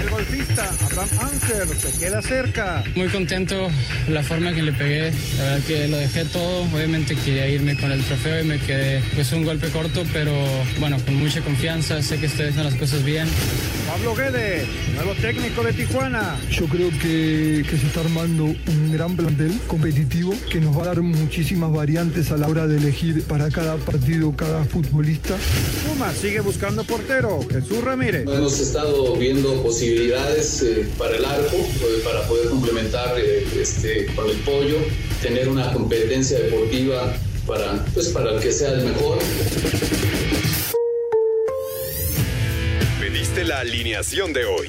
El golfista Abraham Anser se queda cerca. Muy contento la forma que le pegué, la verdad que lo dejé todo, obviamente quería irme con el trofeo y me quedé pues un golpe corto, pero bueno, con mucha confianza, sé que estoy haciendo las cosas bien. Pablo Guede, nuevo técnico de Tijuana. Yo creo que, que se está armando un gran plantel competitivo que nos va a dar muchísimas variantes a la hora de elegir para cada partido, cada futbolista. Pumas sigue buscando portero. Jesús Ramírez. Hemos estado viendo posibilidades eh, para el arco, eh, para poder complementar eh, este, con el pollo, tener una competencia deportiva para, pues, para que sea el mejor. Pediste la alineación de hoy.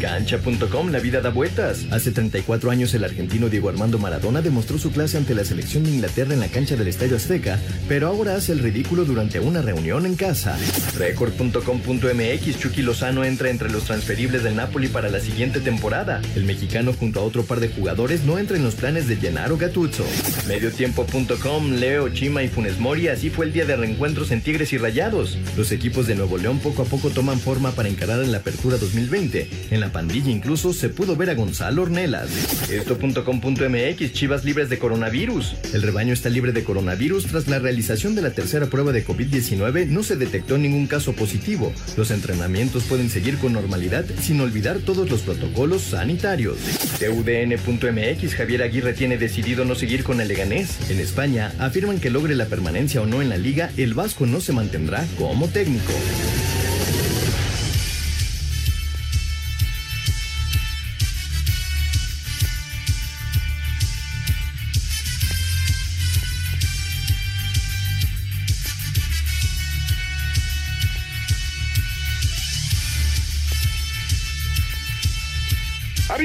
Cancha.com, la vida da vueltas. Hace 34 años el argentino Diego Armando Maradona demostró su clase ante la selección de Inglaterra en la cancha del Estadio Azteca, pero ahora hace el ridículo durante una reunión en casa. Record.com.mx, Chucky Lozano entra entre los transferibles del Napoli para la siguiente temporada. El mexicano junto a otro par de jugadores no entra en los planes de Gennaro Gattuso. Mediotiempo.com, Leo, Chima y Funes Mori, así fue el día de reencuentros en Tigres y Rayados. Los equipos de Nuevo León poco a poco toman forma para encarar en la apertura 2020. En la pandilla incluso se pudo ver a Gonzalo Ornelas. Esto.com.mx Chivas libres de coronavirus. El rebaño está libre de coronavirus tras la realización de la tercera prueba de COVID-19 no se detectó ningún caso positivo. Los entrenamientos pueden seguir con normalidad sin olvidar todos los protocolos sanitarios. TUDN.mx Javier Aguirre tiene decidido no seguir con el Leganés. En España afirman que logre la permanencia o no en la liga, el Vasco no se mantendrá como técnico.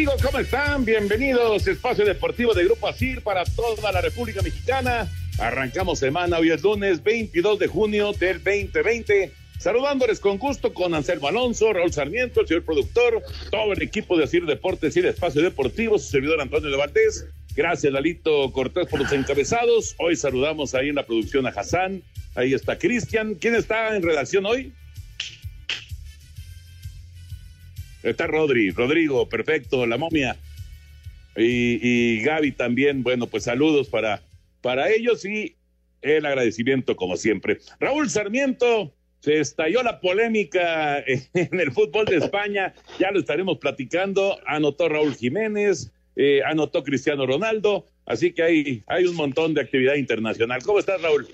Amigos, ¿cómo están? Bienvenidos. Espacio Deportivo de Grupo ASIR para toda la República Mexicana. Arrancamos semana, hoy es lunes 22 de junio del 2020. Saludándoles con gusto con Anselmo Alonso, Raúl Sarmiento, el señor productor, todo el equipo de ASIR Deportes y de Espacio Deportivo, su servidor Antonio de. Gracias, Lalito Cortés, por los encabezados. Hoy saludamos ahí en la producción a Hassan. Ahí está Cristian. ¿Quién está en redacción hoy? Está Rodri, Rodrigo, perfecto, la momia. Y, Gaby también, bueno, pues saludos para, para ellos y el agradecimiento como siempre. Raúl Sarmiento, se estalló la polémica en el fútbol de España, ya lo estaremos platicando, anotó Raúl Jiménez, eh, anotó Cristiano Ronaldo, así que hay, hay un montón de actividad internacional. ¿Cómo estás, Raúl?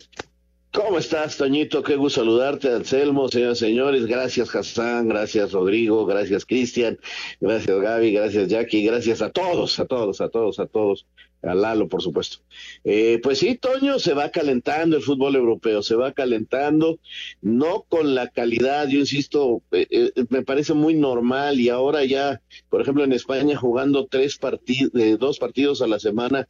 ¿Cómo estás, Toñito? Qué gusto saludarte, Anselmo, señores, señores. Gracias, Hassan, gracias, Rodrigo, gracias, Cristian, gracias, Gaby, gracias, Jackie, gracias a todos, a todos, a todos, a todos, a Lalo, por supuesto. Eh, pues sí, Toño, se va calentando el fútbol europeo, se va calentando, no con la calidad, yo insisto, eh, eh, me parece muy normal y ahora ya, por ejemplo, en España jugando tres partidos, dos partidos a la semana,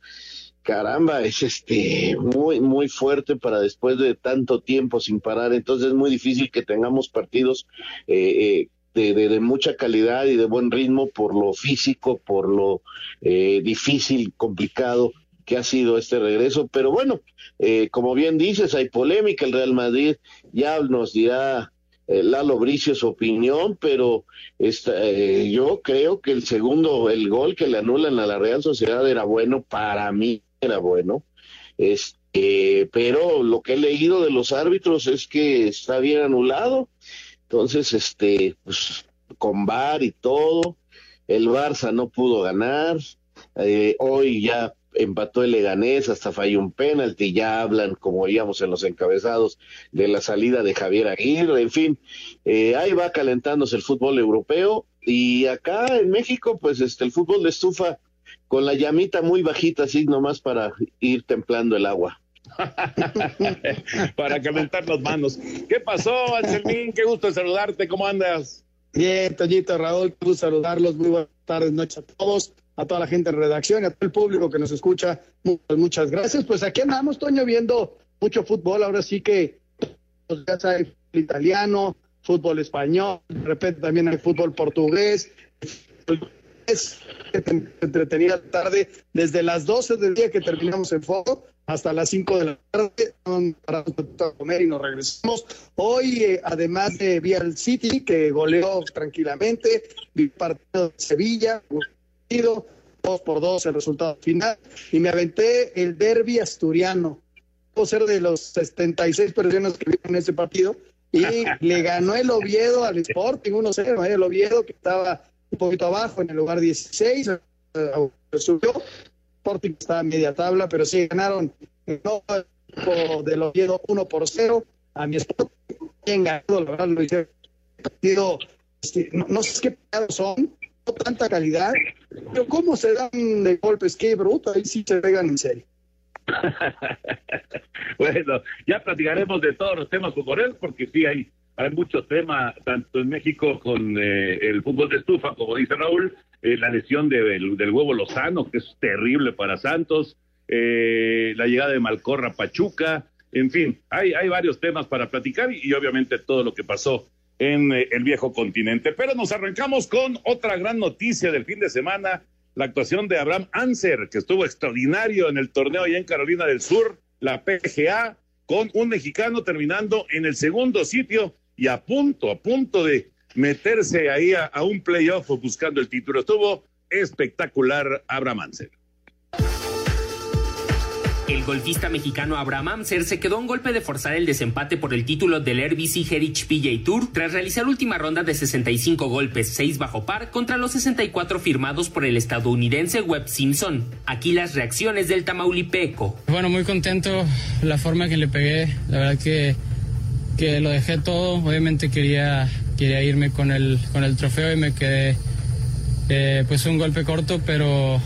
caramba, es este muy muy fuerte para después de tanto tiempo sin parar, entonces es muy difícil que tengamos partidos eh, de, de, de, mucha calidad y de buen ritmo por lo físico, por lo eh, difícil, complicado que ha sido este regreso, pero bueno, eh, como bien dices, hay polémica, el Real Madrid ya nos dirá eh, Lalo Bricio su opinión, pero eh, yo creo que el segundo, el gol que le anulan a la Real Sociedad era bueno para mí era bueno. Este, pero lo que he leído de los árbitros es que está bien anulado. Entonces, este, pues, con VAR y todo, el Barça no pudo ganar. Eh, hoy ya empató el Leganés, hasta falló un penalti, ya hablan, como veíamos en los encabezados, de la salida de Javier Aguirre, en fin, eh, ahí va calentándose el fútbol europeo y acá en México, pues este el fútbol de estufa con la llamita muy bajita, así nomás para ir templando el agua. para calentar las manos. ¿Qué pasó, Anselmín? Qué gusto saludarte, ¿cómo andas? Bien, Toñito, Raúl, qué gusto saludarlos, muy buenas tardes, noches a todos a toda la gente en redacción y a todo el público que nos escucha. Muchas, muchas gracias. Pues aquí andamos, Toño, viendo mucho fútbol. Ahora sí que pues, ya sabes, italiano, fútbol español, de repente también hay fútbol portugués. Es entretenida tarde, desde las 12 del día que terminamos en foco hasta las 5 de la tarde, para comer y nos regresamos. Hoy, eh, además de Vial City, que goleó tranquilamente, vi partido de Sevilla, dos por dos el resultado final, y me aventé el derby asturiano. Puedo ser de los 76 personas que vieron ese partido, y le ganó el Oviedo al Sporting 1-0, ¿eh? el Oviedo que estaba un poquito abajo en el lugar 16, eh, subió, Sporting estaba a media tabla, pero sí ganaron. El del Oviedo 1 por 0 a mi Sporting, bien ganado, la lo partido, este, no, no, sé qué pecados son, tanta calidad, pero cómo se dan de golpes, qué bruto, ahí sí se pegan en serio. bueno, ya platicaremos de todos los temas él, porque sí hay, hay muchos temas, tanto en México con eh, el fútbol de estufa, como dice Raúl, eh, la lesión del huevo Lozano, que es terrible para Santos, eh, la llegada de Malcorra Pachuca, en fin, hay, hay varios temas para platicar y obviamente todo lo que pasó en eh, el viejo continente. Pero nos arrancamos con otra gran noticia del fin de semana, la actuación de Abraham Anser, que estuvo extraordinario en el torneo allá en Carolina del Sur, la PGA, con un mexicano terminando en el segundo sitio y a punto, a punto de meterse ahí a, a un playoff buscando el título. Estuvo espectacular Abraham Anser. El golfista mexicano Abraham Amser se quedó un golpe de forzar el desempate por el título del RBC Heritage PJ Tour tras realizar última ronda de 65 golpes, 6 bajo par, contra los 64 firmados por el estadounidense Webb Simpson. Aquí las reacciones del Tamaulipeco. Bueno, muy contento la forma que le pegué. La verdad que, que lo dejé todo. Obviamente quería, quería irme con el, con el trofeo y me quedé eh, pues un golpe corto, pero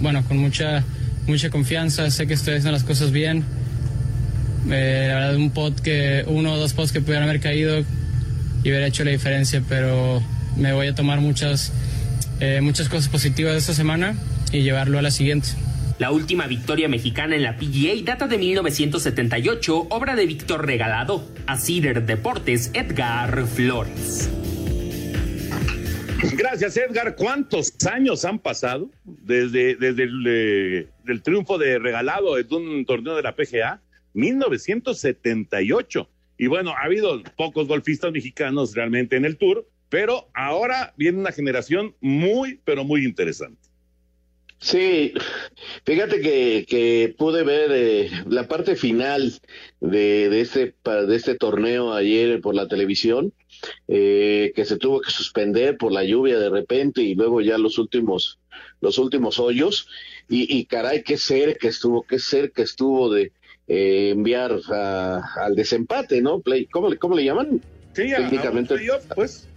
bueno, con mucha mucha confianza, sé que estoy haciendo las cosas bien. Eh, la verdad, un pot que, uno o dos pots que pudieran haber caído y hubiera hecho la diferencia, pero me voy a tomar muchas, eh, muchas cosas positivas de esta semana y llevarlo a la siguiente. La última victoria mexicana en la PGA data de 1978, obra de Víctor Regalado. A Cider Deportes, Edgar Flores. Gracias, Edgar. ¿Cuántos años han pasado desde, desde el eh, triunfo de regalado en un torneo de la PGA? 1978. Y bueno, ha habido pocos golfistas mexicanos realmente en el Tour, pero ahora viene una generación muy, pero muy interesante. Sí, fíjate que, que pude ver eh, la parte final de, de, este, de este torneo ayer por la televisión, eh, que se tuvo que suspender por la lluvia de repente y luego ya los últimos, los últimos hoyos. Y, y caray, qué cerca estuvo, qué cerca estuvo de eh, enviar a, al desempate, ¿no? Play, ¿cómo, ¿Cómo le llaman? Sí, Técnicamente. pues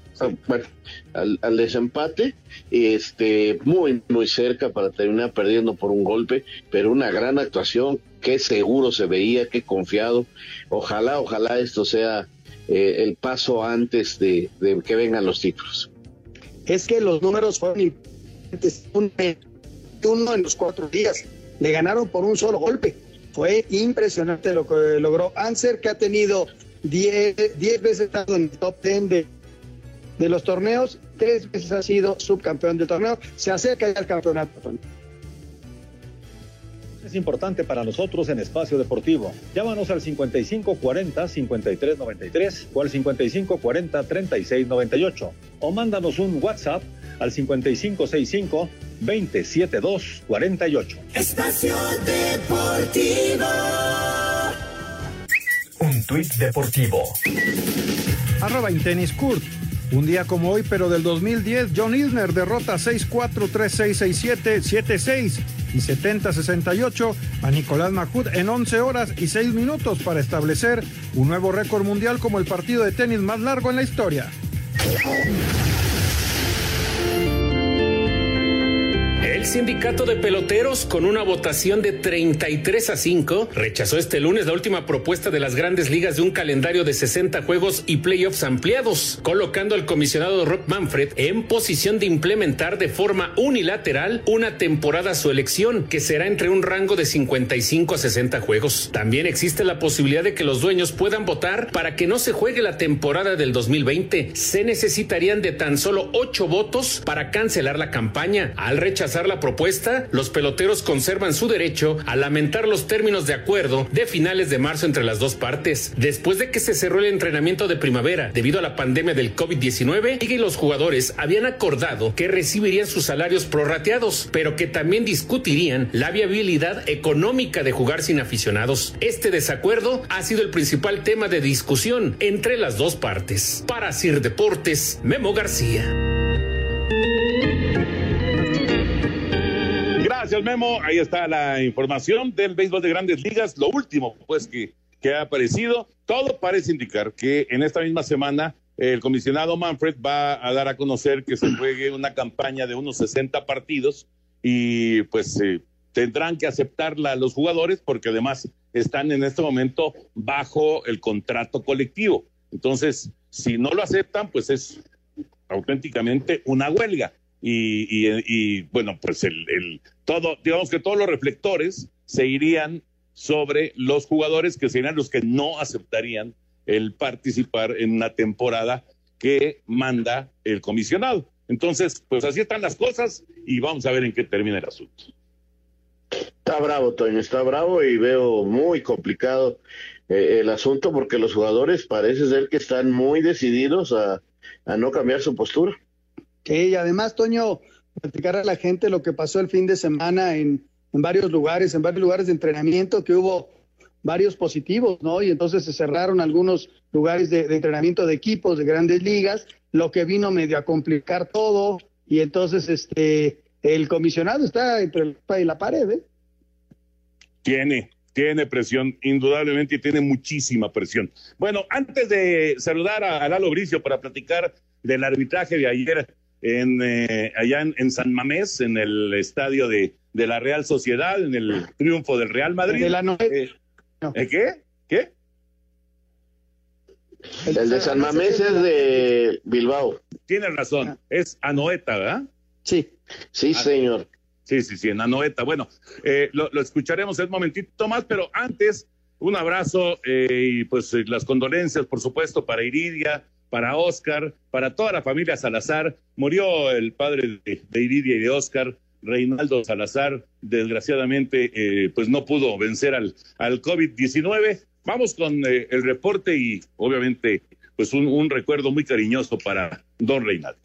bueno, al, desempate, este, muy, muy cerca para terminar perdiendo por un golpe, pero una gran actuación, qué seguro se veía, qué confiado. Ojalá, ojalá esto sea eh, el paso antes de, que vengan los títulos. Es que los números fueron un, uno en los cuatro días. Le ganaron por un solo golpe. Fue impresionante lo que logró Anser, que ha tenido 10 veces estado en el top 10 de de los torneos, tres veces ha sido subcampeón del torneo, se acerca ya al campeonato. Es importante para nosotros en Espacio Deportivo. Llámanos al 5540-5393 o al 5540-3698 o mándanos un WhatsApp al 5565-27248. Espacio Deportivo. tuit deportivo. Arroba Intenis Kurt. Un día como hoy, pero del 2010, John Isner derrota 6-4, 3-6, 6-7, 7-6 y 70-68 a Nicolás Mahut en 11 horas y 6 minutos para establecer un nuevo récord mundial como el partido de tenis más largo en la historia. El sindicato de peloteros, con una votación de 33 a 5, rechazó este lunes la última propuesta de las grandes ligas de un calendario de 60 juegos y playoffs ampliados, colocando al comisionado Rob Manfred en posición de implementar de forma unilateral una temporada a su elección, que será entre un rango de 55 a 60 juegos. También existe la posibilidad de que los dueños puedan votar para que no se juegue la temporada del 2020. Se necesitarían de tan solo 8 votos para cancelar la campaña. Al rechazar la propuesta, los peloteros conservan su derecho a lamentar los términos de acuerdo de finales de marzo entre las dos partes. Después de que se cerró el entrenamiento de primavera debido a la pandemia del COVID-19, y los jugadores habían acordado que recibirían sus salarios prorrateados, pero que también discutirían la viabilidad económica de jugar sin aficionados. Este desacuerdo ha sido el principal tema de discusión entre las dos partes. Para Sir Deportes, Memo García. Gracias, Memo. Ahí está la información del béisbol de grandes ligas. Lo último, pues, que, que ha aparecido. Todo parece indicar que en esta misma semana el comisionado Manfred va a dar a conocer que se juegue una campaña de unos 60 partidos y pues eh, tendrán que aceptarla los jugadores porque además están en este momento bajo el contrato colectivo. Entonces, si no lo aceptan, pues es auténticamente una huelga. Y, bueno, pues el, el, todo, digamos que todos los reflectores se irían sobre los jugadores que serían los que no aceptarían el participar en una temporada que manda el comisionado. Entonces, pues así están las cosas y vamos a ver en qué termina el asunto. Está bravo, Toño, está bravo y veo muy complicado eh, el asunto porque los jugadores parece ser que están muy decididos a, a no cambiar su postura. Sí, y además, Toño, platicar a la gente lo que pasó el fin de semana en, en varios lugares, en varios lugares de entrenamiento, que hubo varios positivos, ¿no? Y entonces se cerraron algunos lugares de, entrenamiento de equipos de grandes ligas, lo que vino medio a complicar todo, y entonces este el comisionado está entre el y la pared, ¿eh? Tiene, tiene presión, indudablemente, y tiene muchísima presión. Bueno, antes de saludar a, a Lalo Bricio para platicar del arbitraje de ayer en, eh, allá en, en, San Mamés, en el estadio de, de, la Real Sociedad, en el triunfo del Real Madrid. De la no... eh, ¿Qué? ¿Qué? El, el de San Mamés es de Bilbao. Tiene razón, es Anoeta, ¿verdad? Sí. Sí, señor. Sí, sí, sí, en Anoeta. Bueno, eh, lo, lo, escucharemos en un momentito más, pero antes, un abrazo eh, y pues las condolencias, por supuesto, para Iridia, para Oscar, para toda la familia Salazar. Murió el padre de, de Iridia y de Oscar, Reinaldo Salazar, desgraciadamente, eh, pues no pudo vencer al, al COVID-19. Vamos con eh, el reporte y obviamente, pues un, un recuerdo muy cariñoso para don Reinaldo.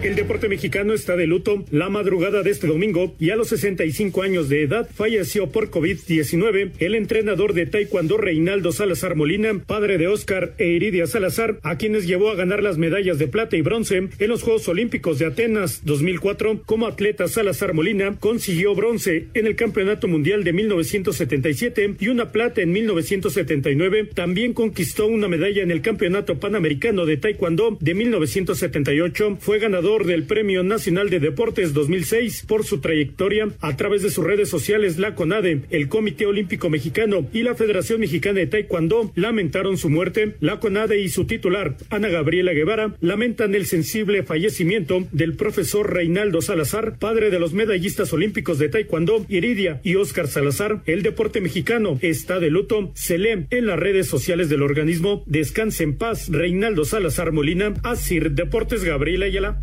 El deporte mexicano está de luto. La madrugada de este domingo y a los 65 años de edad falleció por COVID-19 el entrenador de Taekwondo Reinaldo Salazar Molina, padre de Oscar e Iridia Salazar, a quienes llevó a ganar las medallas de plata y bronce en los Juegos Olímpicos de Atenas 2004. Como atleta Salazar Molina consiguió bronce en el Campeonato Mundial de 1977 y una plata en 1979. También conquistó una medalla en el Campeonato Panamericano de Taekwondo de 1978. Fue ganador del Premio Nacional de Deportes 2006 por su trayectoria a través de sus redes sociales la CONADE, el Comité Olímpico Mexicano y la Federación Mexicana de Taekwondo lamentaron su muerte. La CONADE y su titular, Ana Gabriela Guevara, lamentan el sensible fallecimiento del profesor Reinaldo Salazar, padre de los medallistas olímpicos de Taekwondo, Iridia y Oscar Salazar. El deporte mexicano está de luto. Se lee en las redes sociales del organismo. Descanse en paz, Reinaldo Salazar Molina. Asir Deportes Gabriela Ayala.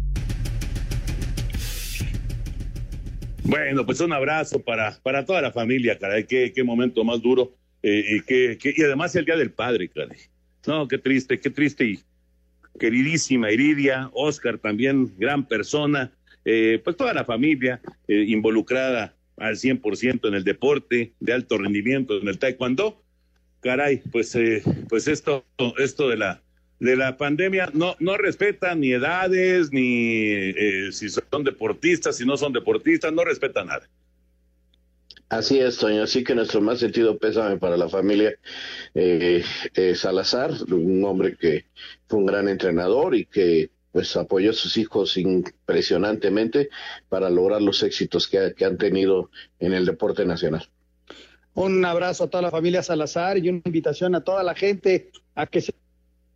Bueno, pues un abrazo para, para toda la familia, caray, qué, qué momento más duro. Eh, y, que, y además el Día del Padre, caray. No, qué triste, qué triste. Y queridísima Iridia, Oscar también, gran persona. Eh, pues toda la familia eh, involucrada al 100% en el deporte de alto rendimiento, en el taekwondo. Caray, pues, eh, pues esto, esto de la, de la pandemia no, no respeta ni edades, ni eh, si son deportistas, si no son deportistas, no respeta nada. Así es, Toño. Así que nuestro más sentido pésame para la familia eh, eh, Salazar, un hombre que fue un gran entrenador y que pues apoyó a sus hijos impresionantemente para lograr los éxitos que, que han tenido en el deporte nacional. Un abrazo a toda la familia Salazar y una invitación a toda la gente a que se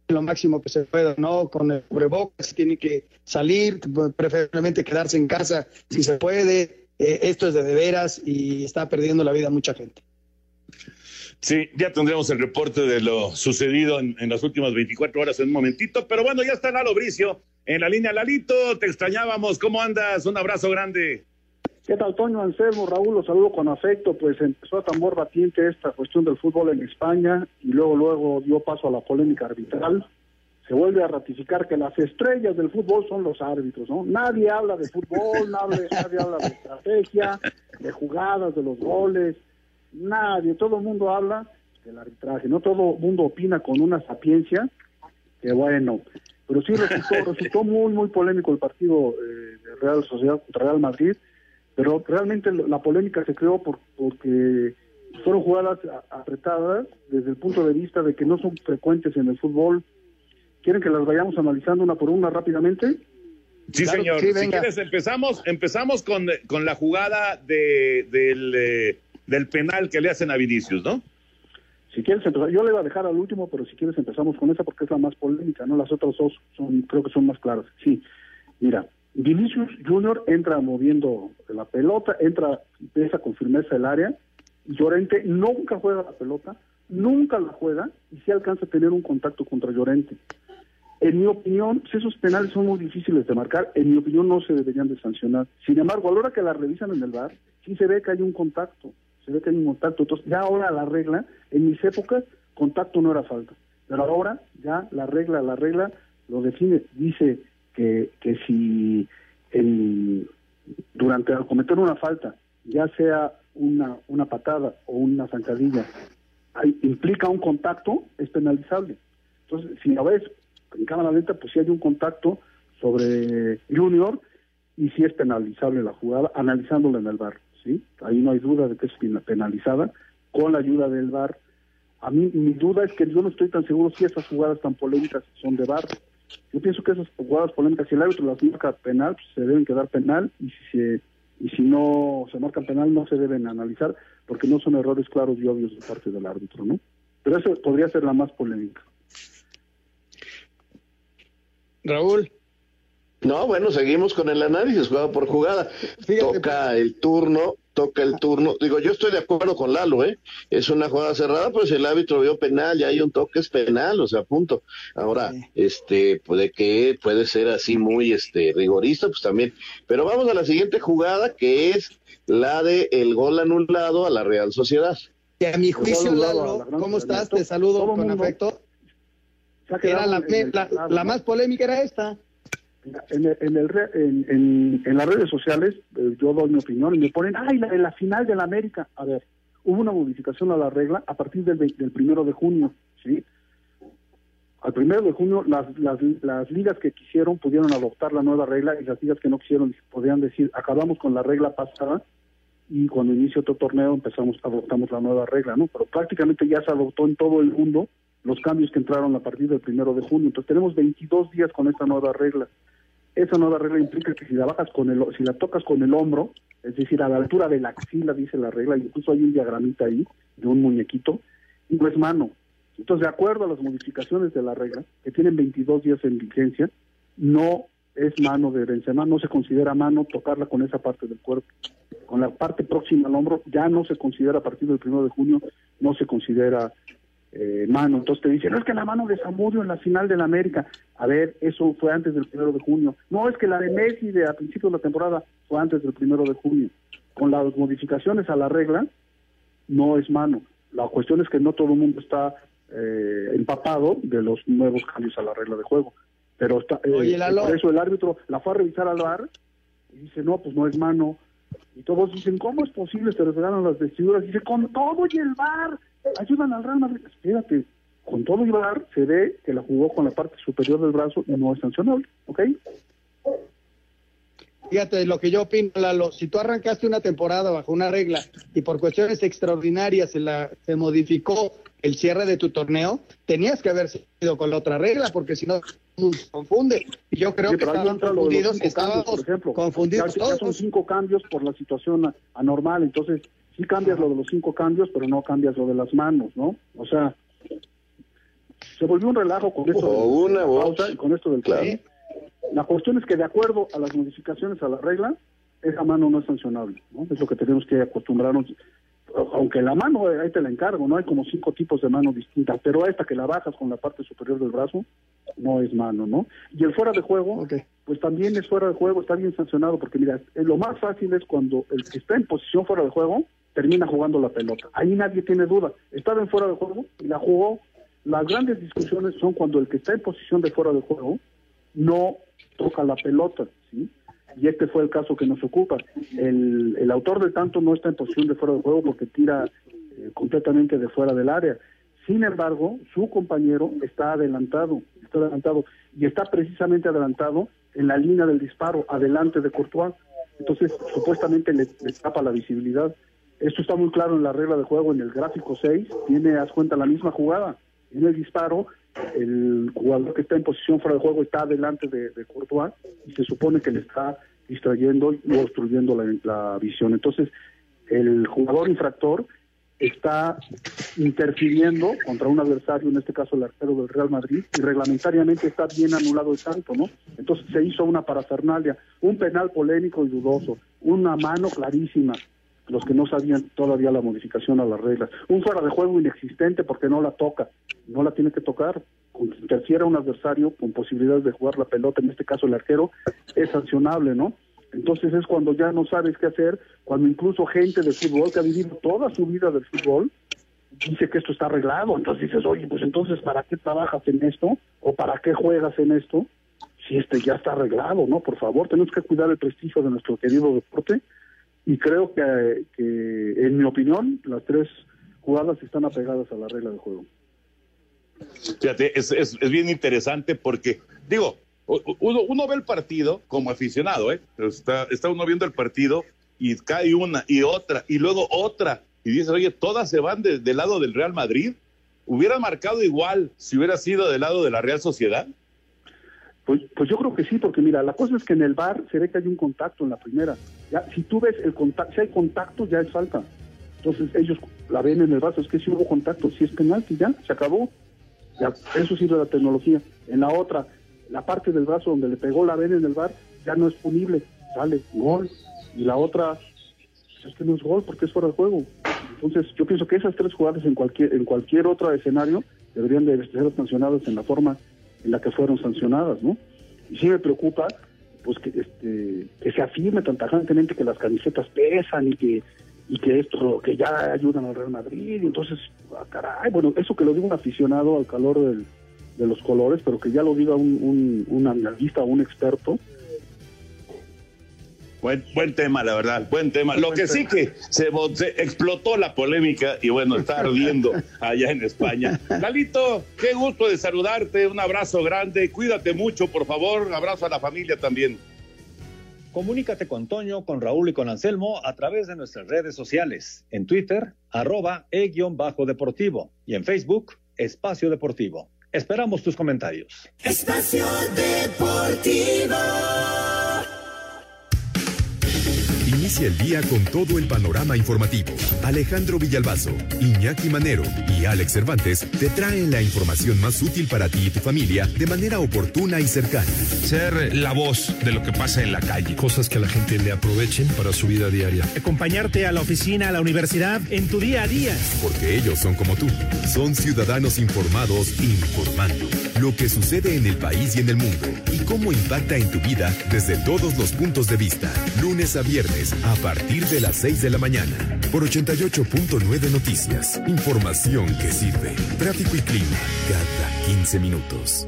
lo máximo que se pueda, ¿no? Con el cubrebocas, tiene que salir, preferiblemente quedarse en casa si se puede. Eh, esto es de, de veras y está perdiendo la vida mucha gente. Sí, ya tendremos el reporte de lo sucedido en, en, las últimas 24 horas en un momentito, pero bueno, ya está Lalo Bricio en la línea. Lalito, te extrañábamos, ¿cómo andas? Un abrazo grande. ¿Qué tal, Toño Anselmo? Raúl, los saludo con afecto, pues empezó a tambor batiente esta cuestión del fútbol en España y luego, luego dio paso a la polémica arbitral. Se vuelve a ratificar que las estrellas del fútbol son los árbitros, ¿no? Nadie habla de fútbol, nadie, habla de estrategia, de jugadas, de los goles, nadie, todo el mundo habla del arbitraje, no todo el mundo opina con una sapiencia, que bueno, pero sí resultó, resultó muy, muy polémico el partido eh, de Real Sociedad contra Real Madrid, pero realmente la polémica se creó por, porque fueron jugadas apretadas desde el punto de vista de que no son frecuentes en el fútbol. ¿Quieren que las vayamos analizando una por una rápidamente? Sí, claro, señor. Sí, si quieres, empezamos, empezamos con, con la jugada de, del, eh, del penal que le hacen a Vinicius, ¿no? Si quieres empezar, yo le iba a dejar al último, pero si quieres empezamos con esa porque es la más polémica, ¿no? Las otras dos son, creo que son más claras. Sí, mira, Vinicius Junior entra moviendo la pelota, entra, empieza con firmeza el área, Llorente nunca juega la pelota, nunca la juega, y si alcanza a tener un contacto contra Llorente. En mi opinión, si esos penales son muy difíciles de marcar, en mi opinión no se deberían de sancionar. Sin embargo, a la hora que la revisan en el bar, sí se ve que hay un contacto, se ve que hay un contacto. Entonces, ya ahora la regla, en mis épocas, contacto no era falta. Pero ahora, ya la regla, la regla lo define, dice que, que si el, durante al cometer una falta, ya sea una, una patada o una zancadilla, implica un contacto, es penalizable. Entonces, si lo ves en cámara lenta, pues si hay un contacto sobre Junior y si es penalizable la jugada, analizándola en el bar, ¿sí? Ahí no hay duda de que es penalizada con la ayuda del bar. A mí mi duda es que yo no estoy tan seguro si esas jugadas tan polémicas son de bar. Yo pienso que esas jugadas polémicas, si el árbitro las marca penal, pues se deben quedar penal y si se y si no se marcan penal no se deben analizar porque no son errores claros y obvios de parte del árbitro, ¿no? Pero eso podría ser la más polémica. Raúl. No, bueno, seguimos con el análisis, jugada por jugada. Fíjate, toca el turno, toca el turno. Digo, yo estoy de acuerdo con Lalo, ¿eh? Es una jugada cerrada, pues el árbitro vio penal, ya hay un toque, es penal, o sea, punto. Ahora, sí. este, puede que puede ser así muy este rigorista, pues también. Pero vamos a la siguiente jugada, que es la de el gol anulado a la Real Sociedad. Y a mi juicio, Lalo, ¿cómo estás? Te saludo con afecto. Era la, la, la, más polémica era esta. En, en, el, en, en, las redes sociales, eh, yo doy mi opinión y me ponen, ay, la, en la final de la América. A ver, hubo una modificación a la regla a partir del, del primero de junio, ¿sí? Al primero de junio, las, las, las ligas que quisieron pudieron adoptar la nueva regla y las ligas que no quisieron podían decir, acabamos con la regla pasada y cuando inició otro torneo empezamos, adoptamos la nueva regla, ¿no? Pero prácticamente ya se adoptó en todo el mundo los cambios que entraron a partir del primero de junio. Entonces tenemos 22 días con esta nueva regla. Esa nueva regla implica que si la bajas con el, si la tocas con el hombro, es decir, a la altura de la axila, dice la regla, incluso hay un diagramita ahí de un muñequito, no es mano. Entonces, de acuerdo a las modificaciones de la regla, que tienen 22 días en vigencia, no es mano de Benzema, no se considera mano tocarla con esa parte del cuerpo. Con la parte próxima al hombro ya no se considera a partir del primero de junio, no se considera eh, mano. Entonces te dicen, no es que la mano de Zamudio en la final de la América. A ver, eso fue antes del primero de junio. No, es que la de Messi de a principios de la temporada fue antes del primero de junio. Con las modificaciones a la regla, no es mano. La cuestión es que no todo el mundo está eh, empapado de los nuevos cambios a la regla de juego. Pero está, eh, Oye, por eso el árbitro la fue a revisar al bar y dice, no, pues no es mano. Y todos dicen, ¿cómo es posible? Se les regalan las vestiduras. Dice, con todo y el bar, ayudan al Real Madrid. Espérate, con todo y bar se ve que la jugó con la parte superior del brazo y no es sancionable, ¿ok? Fíjate, lo que yo opino, Lalo, si tú arrancaste una temporada bajo una regla y por cuestiones extraordinarias se, la, se modificó el cierre de tu torneo, tenías que haber seguido con la otra regla, porque si no, se confunde. Y yo creo Sí, que estaban los confundidos, estábamos cambios, por ejemplo. confundidos Ya- ya son todos. cinco cambios por la situación anormal, entonces sí cambias lo de los cinco cambios, pero no cambias lo de las manos, ¿no? O sea, se volvió un relajo con esto O de una pausa y con esto del Claro. claro. La cuestión es que de acuerdo a las modificaciones a la regla, esa mano no es sancionable, ¿no? Es lo que tenemos que acostumbrarnos. Aunque la mano, eh, ahí te la encargo, ¿no? Hay como cinco tipos de manos distintas, pero esta que la bajas con la parte superior del brazo, no es mano, ¿no? Y el fuera de juego, pues también es fuera de juego, está bien sancionado, porque mira, eh, lo más fácil es cuando el que está en posición fuera de juego termina jugando la pelota. Ahí nadie tiene duda. Estaba en fuera de juego y la jugó. Las grandes discusiones son cuando el que está en posición de fuera de juego no toca la pelota, ¿sí? Y este fue el caso que nos ocupa. El, el autor del tanto no está en posición de fuera de juego porque tira eh, completamente de fuera del área. Sin embargo, su compañero está adelantado, está adelantado y está precisamente adelantado en la línea del disparo, adelante de Courtois. Entonces, supuestamente le, le tapa la visibilidad. Esto está muy claro en la regla de juego, en el gráfico 6, tiene, haz cuenta, la misma jugada. En el disparo, el jugador que está en posición fuera de juego está adelante de, de Courtois y se supone que le está distrayendo y obstruyendo la, la visión. Entonces, el jugador infractor está interfiriendo contra un adversario, en este caso el arquero del Real Madrid, y reglamentariamente está bien anulado el tanto, ¿no? Entonces se hizo una parafernalia, un penal polémico y dudoso, una mano clarísima, los que no sabían todavía la modificación a las reglas, un fuera de juego inexistente porque no la toca, no la tiene que tocar, interfiere un adversario con posibilidades de jugar la pelota, en este caso el arquero, es sancionable, ¿no? Entonces es cuando ya no sabes qué hacer, cuando incluso gente de fútbol que ha vivido toda su vida del fútbol dice que esto está arreglado. Entonces dices, oye, pues entonces, ¿para qué trabajas en esto? ¿O para qué juegas en esto? Si este ya está arreglado, ¿no? Por favor, tenemos que cuidar el prestigio de nuestro querido deporte. Y creo que, en mi opinión, las tres jugadas están apegadas a la regla de juego. Fíjate, es, es, es bien interesante porque, digo, uno ve el partido como aficionado, ¿eh? Está, está uno viendo el partido y cae una y otra y luego otra. Y dices, oye, todas se van de- del lado del Real Madrid. ¿Hubiera marcado igual si hubiera sido del lado de la Real Sociedad? Pues, pues yo creo que sí, porque mira, la cosa es que en el bar se ve que hay un contacto en la primera. Ya, si tú ves el contacto, si hay contacto, ya es falta. Entonces ellos la ven en el brazo, es que si hubo contacto, si es penalti, ya, se acabó. Ya, eso sirve la tecnología. En la otra, la parte del brazo donde le pegó la ven en el bar, ya no es punible, sale, gol. Y la otra, pues es que no es gol porque es fuera de juego. Entonces yo pienso que esas tres jugadas en cualquier, en cualquier otro escenario deberían de ser sancionadas en la forma en la que fueron sancionadas, ¿no? Y sí me preocupa, pues que este que se afirme tan tajantemente que las camisetas pesan y que y que esto que ya ayudan al Real Madrid, entonces, ah, caray, bueno, eso que lo diga un aficionado al calor del- de los colores, pero que ya lo diga un, un, un analista o un experto, Buen, buen tema, la verdad, buen tema. Lo que sí que se, explotó la polémica y bueno, está ardiendo allá en España. Galito, qué gusto de saludarte, un abrazo grande, cuídate mucho, por favor, abrazo a la familia también. Comunícate con Toño, con Raúl y con Anselmo a través de nuestras redes sociales. En Twitter, arroba e-deportivo y en Facebook, Espacio Deportivo. Esperamos tus comentarios. Espacio Deportivo. Inicia el día con todo el panorama informativo. Alejandro Villalbazo, Iñaki Manero y Alex Cervantes te traen la información más útil para ti y tu familia de manera oportuna y cercana. Ser la voz de lo que pasa en la calle. Cosas que a la gente le aprovechen para su vida diaria. Acompañarte a la oficina, a la universidad, en tu día a día. Porque ellos son como tú. Son ciudadanos informados informando lo que sucede en el país y en el mundo y cómo impacta en tu vida desde todos los puntos de vista. Lunes a viernes a partir de las 6 de la mañana. Por 88.9 Noticias. Información que sirve. Tráfico y clima cada 15 minutos.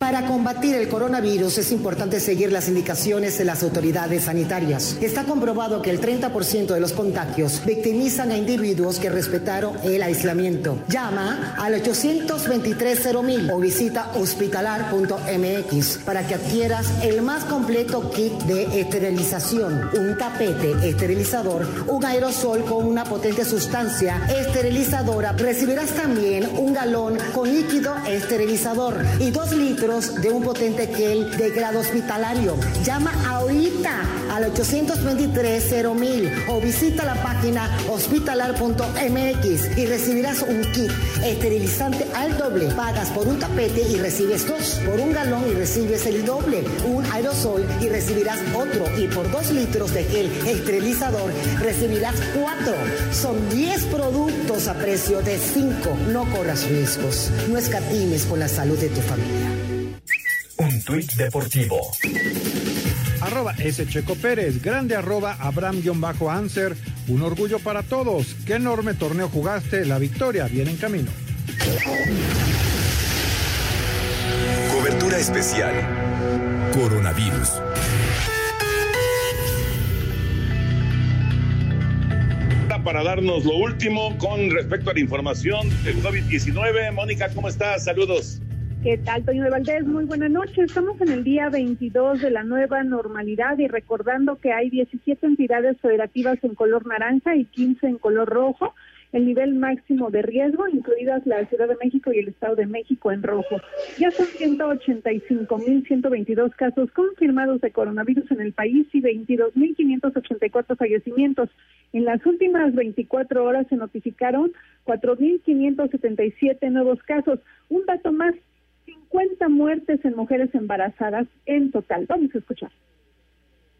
Para combatir el coronavirus es importante seguir las indicaciones de las autoridades sanitarias. Está comprobado que el 30% de los contagios victimizan a individuos que respetaron el aislamiento. Llama al 823-0000 o visita hospitalar.mx para que adquieras el más completo kit de esterilización, un tapete esterilizador, un aerosol con una potente sustancia esterilizadora. Recibirás también un galón con líquido esterilizador y dos litros de un potente gel de grado hospitalario. Llama ahorita al 823-0000 o visita la página hospitalar.mx y recibirás un kit esterilizante al doble. Pagas por un tapete y recibes dos, por un galón y recibes el doble, un aerosol y recibirás otro y por dos litros de gel esterilizador recibirás cuatro. Son 10 productos a precio de 5. No corras riesgos. No escatimes con la salud de tu familia. Deportivo. Arroba S. Checo Pérez, grande arroba Abraham-Anser, un orgullo para todos. Qué enorme torneo jugaste, la victoria viene en camino. Cobertura especial. Coronavirus. Para darnos lo último con respecto a la información del COVID-19. Mónica, ¿cómo estás? Saludos. ¿Qué tal, Toño de? Muy buenas noches. Estamos en el día 22 de la nueva normalidad y recordando que hay 17 entidades federativas en color naranja y 15 en color rojo. El nivel máximo de riesgo, incluidas la Ciudad de México y el Estado de México en rojo. Ya son 185.122 casos confirmados de coronavirus en el país y 22.584 fallecimientos. En las últimas 24 horas se notificaron 4.577 nuevos casos. Un dato más, 50 muertes en mujeres embarazadas en total. Vamos a escuchar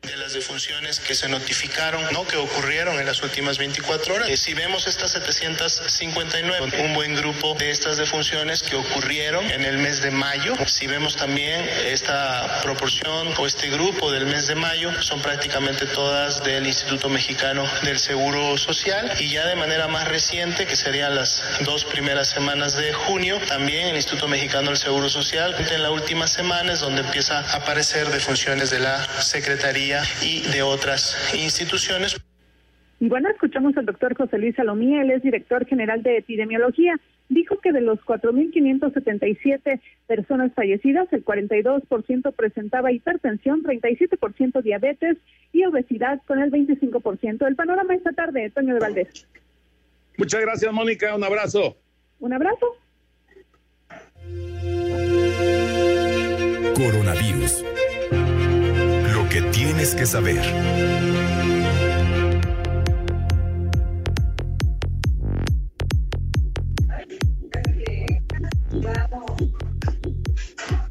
de las defunciones que se notificaron, no que ocurrieron en las últimas 24 horas. Eh, si vemos estas 759, un buen grupo de estas defunciones que ocurrieron en el mes de mayo, si vemos también esta proporción o este grupo del mes de mayo, son prácticamente todas del Instituto Mexicano del Seguro Social y ya de manera más reciente, que serían las dos primeras semanas de junio, también el Instituto Mexicano del Seguro Social, en la última semana es donde empieza a aparecer defunciones de la Secretaría y de otras instituciones. Y bueno, escuchamos al doctor José Luis Salomía, él es director general de epidemiología. Dijo que de los 4.577 personas fallecidas, el 42% presentaba hipertensión, 37% diabetes y obesidad con el 25%. El panorama esta tarde, Toño de Valdés. Muchas gracias, Mónica. Un abrazo. Un abrazo. Coronavirus que tienes que saber.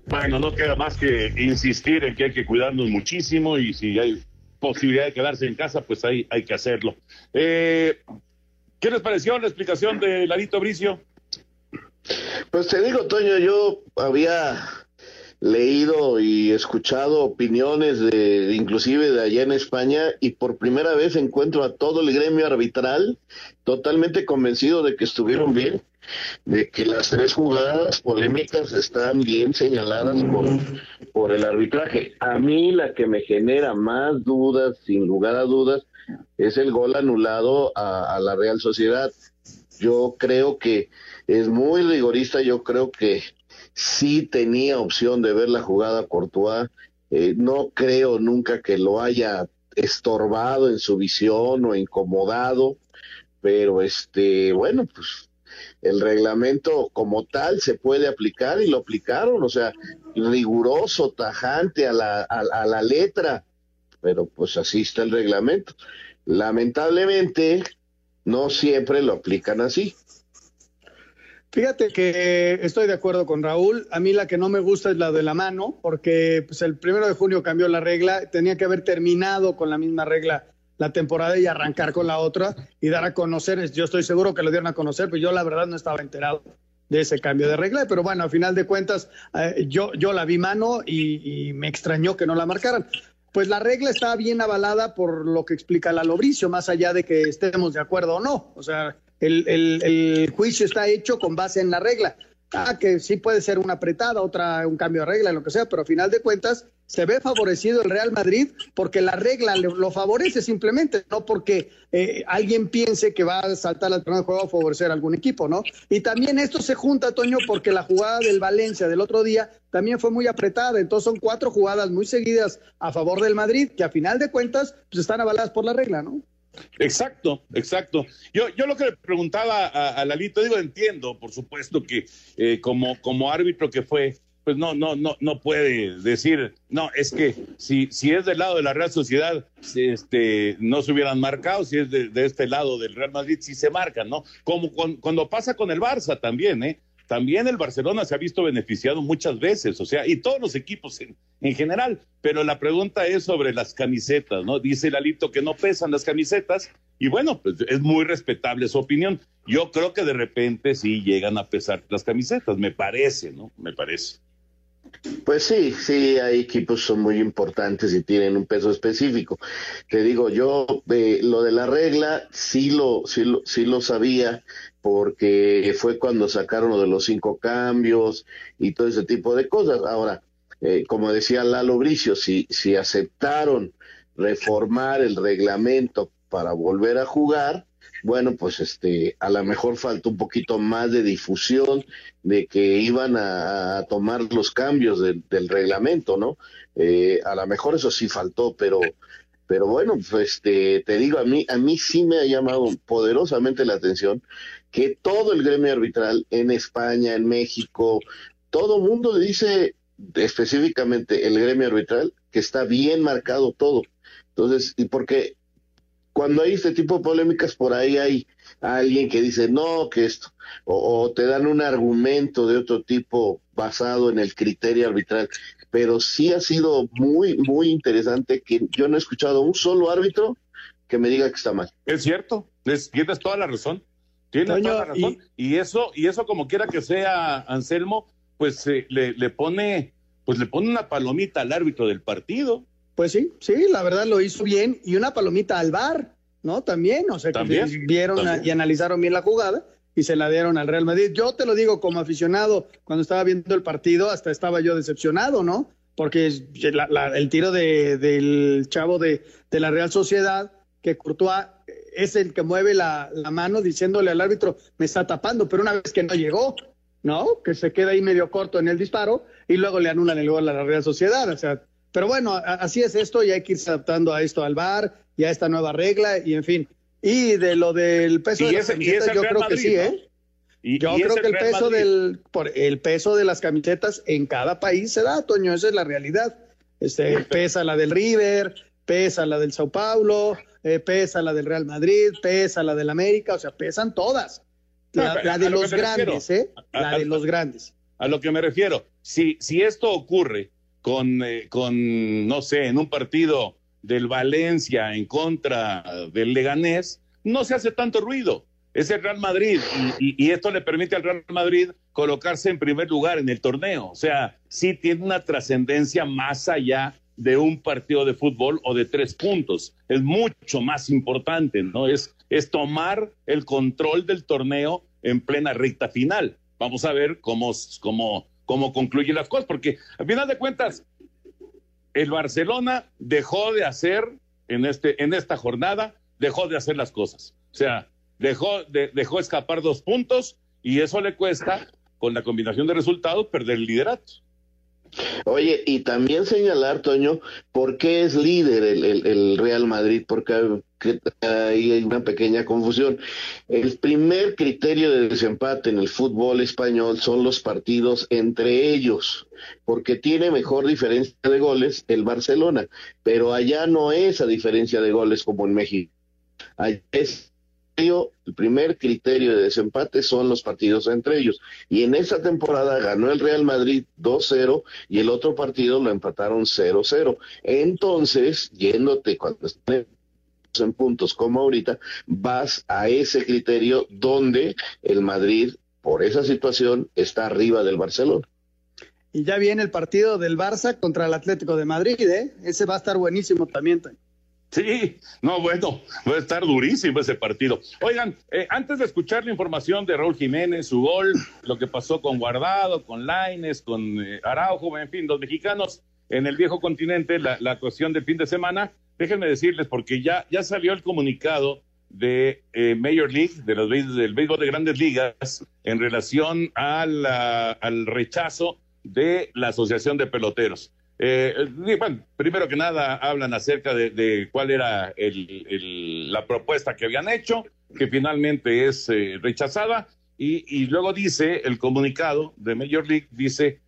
Bueno, no queda más que insistir en que hay que cuidarnos muchísimo y si hay posibilidad de quedarse en casa, pues ahí hay que hacerlo. Eh, ¿Qué les pareció la explicación de Larito Bricio? Pues te digo, Toño, yo había leído y escuchado opiniones de inclusive de allá en España y por primera vez encuentro a todo el gremio arbitral totalmente convencido de que estuvieron bien, de que las tres jugadas polémicas están bien señaladas por, por el arbitraje. A mí la que me genera más dudas, sin lugar a dudas, es el gol anulado a, a la Real Sociedad. Yo creo que es muy rigorista, yo creo que sí tenía opción de ver la jugada Courtois. Eh, no creo nunca que lo haya estorbado en su visión o incomodado, pero este, bueno, pues el reglamento como tal se puede aplicar y lo aplicaron, o sea, riguroso, tajante a la, a la letra, pero pues así está el reglamento. Lamentablemente, no siempre lo aplican así. Fíjate que estoy de acuerdo con Raúl. A mí la que no me gusta es la de la mano, porque pues, el primero de junio cambió la regla. Tenía que haber terminado con la misma regla la temporada y arrancar con la otra y dar a conocer. Yo estoy seguro que lo dieron a conocer, pero yo la verdad no estaba enterado de ese cambio de regla. Pero bueno, a final de cuentas, eh, yo, yo la vi mano y, y, me extrañó que no la marcaran. Pues la regla está bien avalada por lo que explica la Lobricio, más allá de que estemos de acuerdo o no. O sea, el, el, el, juicio está hecho con base en la regla. ah, que sí puede ser una apretada, otra un cambio de regla, lo que sea, pero a final de cuentas se ve favorecido el Real Madrid porque la regla lo favorece simplemente, no porque eh, alguien piense que va a saltar al de juego a favorecer a algún equipo, ¿no? Y también esto se junta, Toño, porque la jugada del Valencia del otro día también fue muy apretada, entonces son cuatro jugadas muy seguidas a favor del Madrid que a final de cuentas pues están avaladas por la regla, ¿no? Exacto, exacto. Yo, yo lo que le preguntaba a, Lalito, digo, entiendo, por supuesto, que eh, como, como árbitro que fue, pues no, no, no, no puede decir, no, es que si, si es del lado de la Real Sociedad, este, no se hubieran marcado, si es de, este lado del Real Madrid, sí se marcan, ¿no? Como cuando pasa con el Barça también, ¿eh? También el Barcelona se ha visto beneficiado muchas veces, o sea, y todos los equipos en, en general, pero la pregunta es sobre las camisetas, ¿no? Dice Lalito que no pesan las camisetas, y bueno, pues es muy respetable su opinión. Yo creo que de repente sí llegan a pesar las camisetas, me parece, ¿no? Me parece. Pues sí, sí, hay equipos son muy importantes y tienen un peso específico. Te digo, yo eh, lo de la regla sí lo, sí lo, sí lo sabía porque fue cuando sacaron lo de los cinco cambios y todo ese tipo de cosas. Ahora, eh, como decía Lalo Bricio, si, si aceptaron reformar el reglamento para volver a jugar, bueno, pues este, a lo mejor faltó un poquito más de difusión de que iban a, tomar los cambios del reglamento, ¿no? Eh, a lo mejor eso sí faltó, pero, pero bueno, pues este, te digo, a mí, a mí sí me ha llamado poderosamente la atención que todo el gremio arbitral en España, en México, todo mundo dice específicamente el gremio arbitral que está bien marcado todo. Entonces, y porque cuando hay este tipo de polémicas, por ahí hay alguien que dice, no, que esto, o, te dan un argumento de otro tipo basado en el criterio arbitral, pero sí ha sido muy, muy interesante que yo no he escuchado un solo árbitro que me diga que está mal. Es cierto, tienes toda la razón, tienes toda la razón, y... eso, y eso como quiera que sea, Anselmo, pues eh, le, le pone, pues le pone una palomita al árbitro del partido. Pues sí, sí, la verdad lo hizo bien y una palomita al bar, ¿no? También, o sea, que vieron y analizaron bien la jugada y se la dieron al Real Madrid. Yo te lo digo como aficionado, cuando estaba viendo el partido, hasta estaba yo decepcionado, ¿no? Porque el tiro del chavo de, la Real Sociedad, que Courtois es el que mueve la, la, mano diciéndole al árbitro, me está tapando, pero una vez que no llegó, ¿no? Que se queda ahí medio corto en el disparo y luego le anulan el gol a la Real Sociedad. O sea, pero bueno, así es esto y hay que irse adaptando a esto al VAR y a esta nueva regla y en fin. Y de lo del peso de las camisetas, yo creo que sí, ¿eh? yo creo que el peso del por el peso de las camisetas en cada país se da, Toño, esa es la realidad. Este, pesa la del River, pesa la del Sao Paulo, eh, pesa la del Real Madrid, pesa la del América, o sea, pesan todas. La, de los grandes, ¿eh? La de los grandes. A lo que me refiero, si, si esto ocurre con, eh, con, no sé, en un partido del Valencia en contra del Leganés, no se hace tanto ruido. Es el Real Madrid y, esto le permite al Real Madrid colocarse en primer lugar en el torneo. O sea, sí tiene una trascendencia más allá de un partido de fútbol o de tres puntos. Es mucho más importante, ¿no? Es, es tomar el control del torneo en plena recta final. Vamos a ver cómo, cómo, cómo concluyen las cosas, porque al final de cuentas, el Barcelona dejó de hacer en, este, en esta jornada, dejó de hacer las cosas. O sea, dejó, de, dejó escapar dos puntos y eso le cuesta, con la combinación de resultados, perder el liderato. Oye, y también señalar, Toño, por qué es líder el, Real Madrid, porque hay una pequeña confusión. El primer criterio de desempate en el fútbol español son los partidos entre ellos, porque tiene mejor diferencia de goles el Barcelona, pero allá no es a diferencia de goles como en México. Allá es el primer criterio de desempate son los partidos entre ellos. Y en esta temporada ganó el Real Madrid 2-0 y el otro partido lo empataron 0-0. Entonces, yéndote cuando estén en puntos como ahorita, vas a ese criterio donde el Madrid, por esa situación, está arriba del Barcelona. Y ya viene el partido del Barça contra el Atlético de Madrid, ¿eh? Ese va a estar buenísimo también. Sí, no, bueno, va a estar durísimo ese partido. Oigan, eh, antes de escuchar la información de Raúl Jiménez, su gol, lo que pasó con Guardado, con Laines, con eh, Araujo, en fin, los mexicanos en el viejo continente, la, la cuestión del fin de semana, déjenme decirles, porque ya, ya salió el comunicado de eh, Major League, de los, del béisbol de grandes ligas, en relación al, al rechazo de la Asociación de Peloteros. Eh, bueno, primero que nada hablan acerca de, cuál era la propuesta que habían hecho, que finalmente es eh, rechazada, y, luego dice el comunicado de Major League, dice,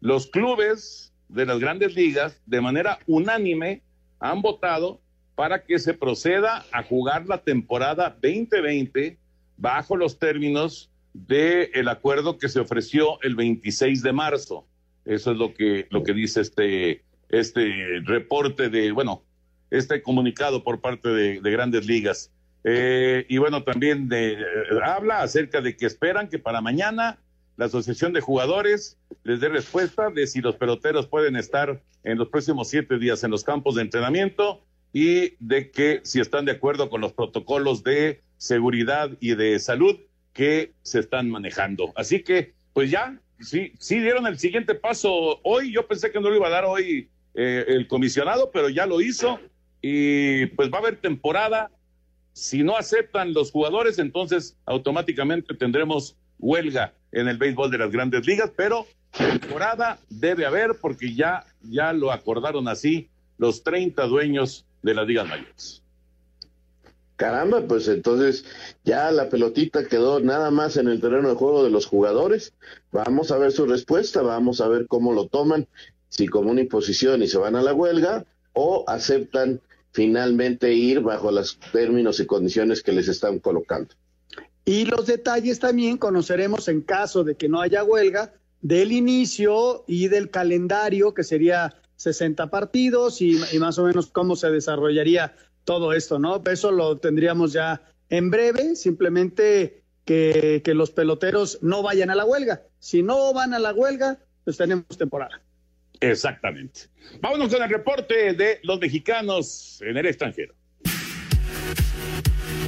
los clubes de las grandes ligas de manera unánime han votado para que se proceda a jugar la temporada 2020 bajo los términos del acuerdo que se ofreció el 26 de marzo. Eso es lo que, lo que dice este, este reporte de, bueno, este comunicado por parte de, grandes ligas. Eh, y bueno, también eh, habla acerca de que esperan que para mañana la Asociación de Jugadores les dé respuesta de si los peloteros pueden estar en los próximos siete días en los campos de entrenamiento y de que si están de acuerdo con los protocolos de seguridad y de salud que se están manejando. Así que, pues ya, sí, sí dieron el siguiente paso hoy. Yo pensé que no lo iba a dar hoy eh, el comisionado, pero ya lo hizo. Y pues va a haber temporada. Si no aceptan los jugadores, entonces automáticamente tendremos huelga en el béisbol de las grandes ligas, pero temporada debe haber porque ya, ya lo acordaron así los 30 dueños de las ligas mayores. Caramba, pues entonces ya la pelotita quedó nada más en el terreno de juego de los jugadores. Vamos a ver su respuesta, vamos a ver cómo lo toman, si como una imposición y se van a la huelga o aceptan finalmente ir bajo los términos y condiciones que les están colocando. Y los detalles también conoceremos en caso de que no haya huelga del inicio y del calendario, que sería 60 partidos y, y más o menos cómo se desarrollaría todo esto, ¿no? Eso lo tendríamos ya en breve, simplemente que, que los peloteros no vayan a la huelga. Si no van a la huelga, pues tenemos temporada. Exactamente. Vámonos con el reporte de los mexicanos en el extranjero.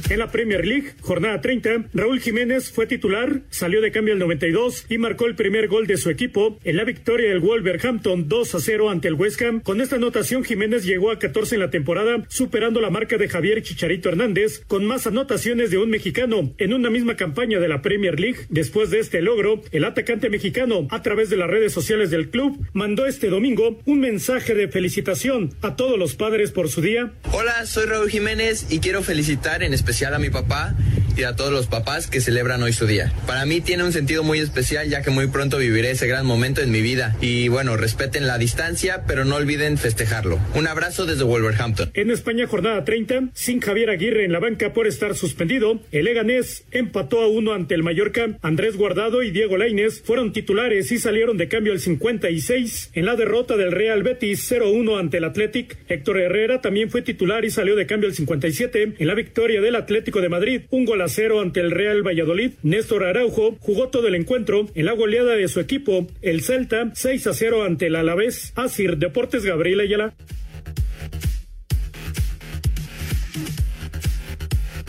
En la Premier League, jornada 30, Raúl Jiménez fue titular, salió de cambio al 92 y marcó el primer gol de su equipo en la victoria del Wolverhampton 2 a 0 ante el West Ham. Con esta anotación, Jiménez llegó a 14 en la temporada, superando la marca de Javier Chicharito Hernández, con más anotaciones de un mexicano en una misma campaña de la Premier League. Después de este logro, el atacante mexicano, a través de las redes sociales del club, mandó este domingo un mensaje de felicitación a todos los padres por su día. Hola, soy Raúl Jiménez y quiero felicitar en especial a mi papá y a todos los papás que celebran hoy su día. Para mí tiene un sentido muy especial ya que muy pronto viviré ese gran momento en mi vida. Y bueno, respeten la distancia, pero no olviden festejarlo. Un abrazo desde Wolverhampton. En España, jornada 30, sin Javier Aguirre en la banca por estar suspendido, el Eganés empató a uno ante el Mallorca. Andrés Guardado y Diego Lainez fueron titulares y salieron de cambio al 56 en la derrota del Real Betis 0-1 ante el Athletic. Héctor Herrera también fue titular y salió de cambio al 57 en la victoria del Atlético de Madrid, un gol a cero ante el Real Valladolid. Néstor Araujo jugó todo el encuentro en la goleada de su equipo, el Celta, 6 a 0 ante el Alavés. Asir Deportes Gabriel Ayala.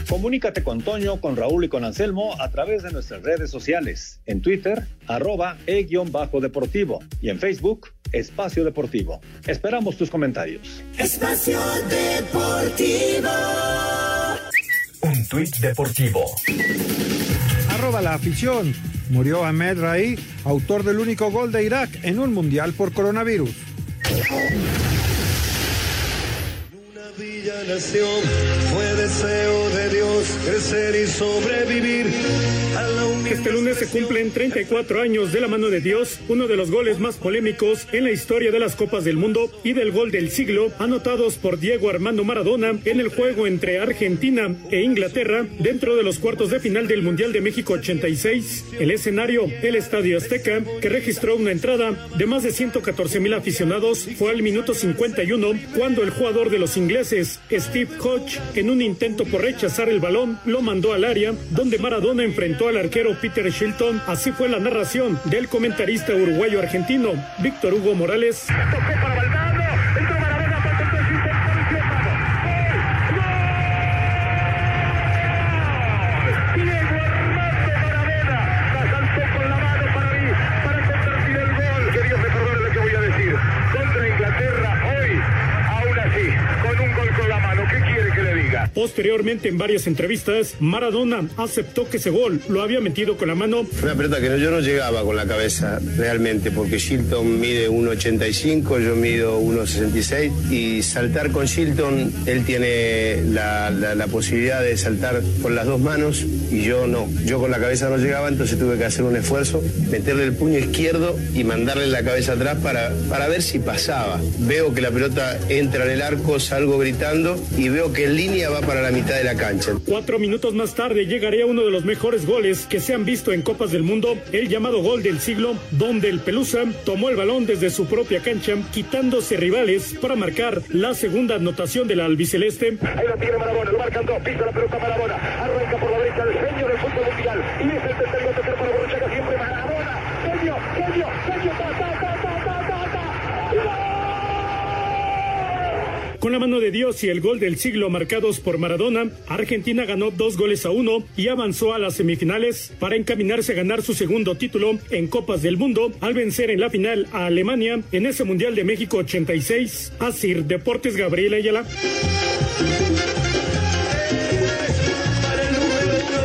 Comunícate con Toño, con Raúl y con Anselmo a través de nuestras redes sociales. En Twitter, arroba e-deportivo y en Facebook, Espacio Deportivo. Esperamos tus comentarios. Espacio Deportivo. Tuit deportivo. Arroba la afición. Murió Ahmed Raí, autor del único gol de Irak en un mundial por coronavirus. Este lunes se cumplen 34 años de la mano de Dios, uno de los goles más polémicos en la historia de las Copas del Mundo y del gol del siglo, anotados por Diego Armando Maradona en el juego entre Argentina e Inglaterra dentro de los cuartos de final del Mundial de México 86. El escenario, el Estadio Azteca, que registró una entrada de más de 114 mil aficionados, fue al minuto 51 cuando el jugador de los ingleses, Steve Hodge, en un intento por rechazar el balón, lo mandó al área, donde Maradona enfrentó al arquero Peter Shilton. Así fue la narración del comentarista uruguayo-argentino Víctor Hugo Morales. Posteriormente, en varias entrevistas, Maradona aceptó que ese gol lo había metido con la mano. Una pelota que yo no llegaba con la cabeza realmente, porque Shilton mide 1,85, yo mido 1,66 y saltar con Shilton, él tiene la, la posibilidad de saltar con las dos manos y yo no. Yo con la cabeza no llegaba, entonces tuve que hacer un esfuerzo, meterle el puño izquierdo y mandarle la cabeza atrás para, para ver si pasaba. Veo que la pelota entra en el arco, salgo gritando y veo que en línea va para la mitad de la cancha. Cuatro minutos más tarde llegaría uno de los mejores goles que se han visto en Copas del Mundo, el llamado gol del siglo, donde el Pelusa tomó el balón desde su propia cancha, quitándose rivales para marcar la segunda anotación de la albiceleste. Ahí lo tiene Marabona, lo marcan dos, pisa la pelota Marabona, arranca por la derecha el genio del fútbol mundial y es el tercer para Borruchaga siempre Marabona, genio, genio, genio, ta, ta, ta, ta, ta, ta, ta. Con la mano de Dios y el gol del siglo marcados por Maradona, Argentina ganó dos goles a uno y avanzó a las semifinales para encaminarse a ganar su segundo título en Copas del Mundo al vencer en la final a Alemania en ese Mundial de México 86. Asir Deportes Gabriela Ayala.